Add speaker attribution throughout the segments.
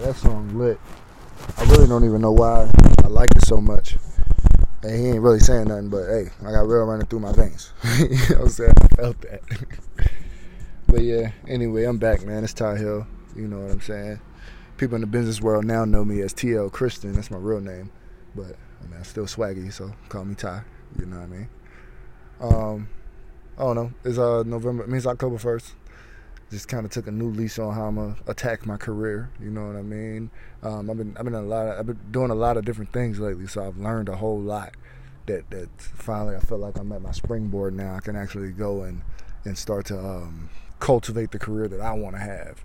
Speaker 1: That song lit. I really don't even know why I like it so much. And he ain't really saying nothing, but hey, I got real running through my veins. you know what I'm saying? I felt that. but yeah, anyway, I'm back, man. It's Ty Hill. You know what I'm saying? People in the business world now know me as TL Christian. That's my real name. But I mean, I'm still swaggy, so call me Ty. You know what I mean? Um, I don't know. It's uh November. It means October first just kind of took a new lease on how I'm gonna attack my career. You know what I mean? Um, I've been I've been a lot. Of, I've been doing a lot of different things lately, so I've learned a whole lot. That that finally I feel like I'm at my springboard now. I can actually go and and start to um, cultivate the career that I want to have.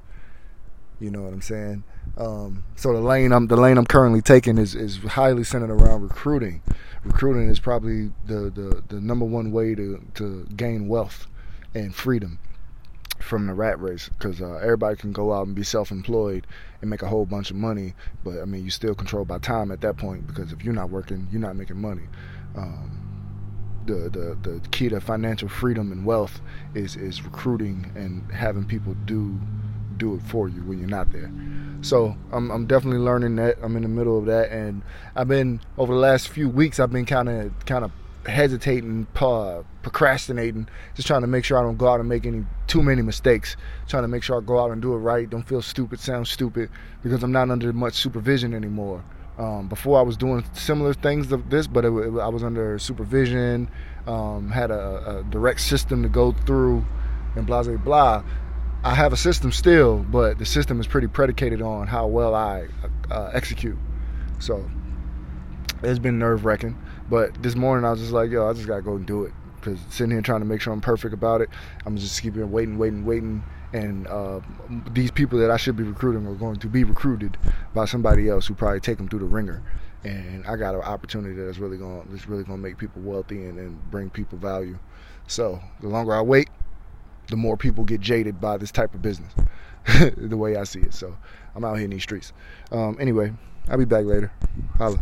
Speaker 1: You know what I'm saying? Um, so the lane I'm the lane I'm currently taking is, is highly centered around recruiting. Recruiting is probably the, the, the number one way to, to gain wealth and freedom from the rat race because uh, everybody can go out and be self-employed and make a whole bunch of money but i mean you still controlled by time at that point because if you're not working you're not making money. Um, the, the the key to financial freedom and wealth is is recruiting and having people do do it for you when you're not there. So I'm, I'm definitely learning that. I'm in the middle of that and i've been over the last few weeks i've been kind of kind of hesitating, procrastinating, just trying to make sure I don't go out and make any too many mistakes. Trying to make sure I go out and do it right. Don't feel stupid, sound stupid, because I'm not under much supervision anymore. Um, before I was doing similar things of this, but it, it, I was under supervision, um, had a, a, direct system to go through, and blah blah blah. I have a system still, but the system is pretty predicated on how well I uh, execute. So it's been nerve wracking. But this morning I was just like, yo, I just gotta go and do it. Because sitting here trying to make sure I'm perfect about it, I'm just keeping waiting, waiting, waiting. And uh, these people that I should be recruiting are going to be recruited by somebody else who probably take them through the ringer. And I got an opportunity that's really going that's really going to make people wealthy and, and bring people value. So the longer I wait, the more people get jaded by this type of business. the way I see it. So I'm out here in these streets. Um, anyway, I'll be back later. Holla.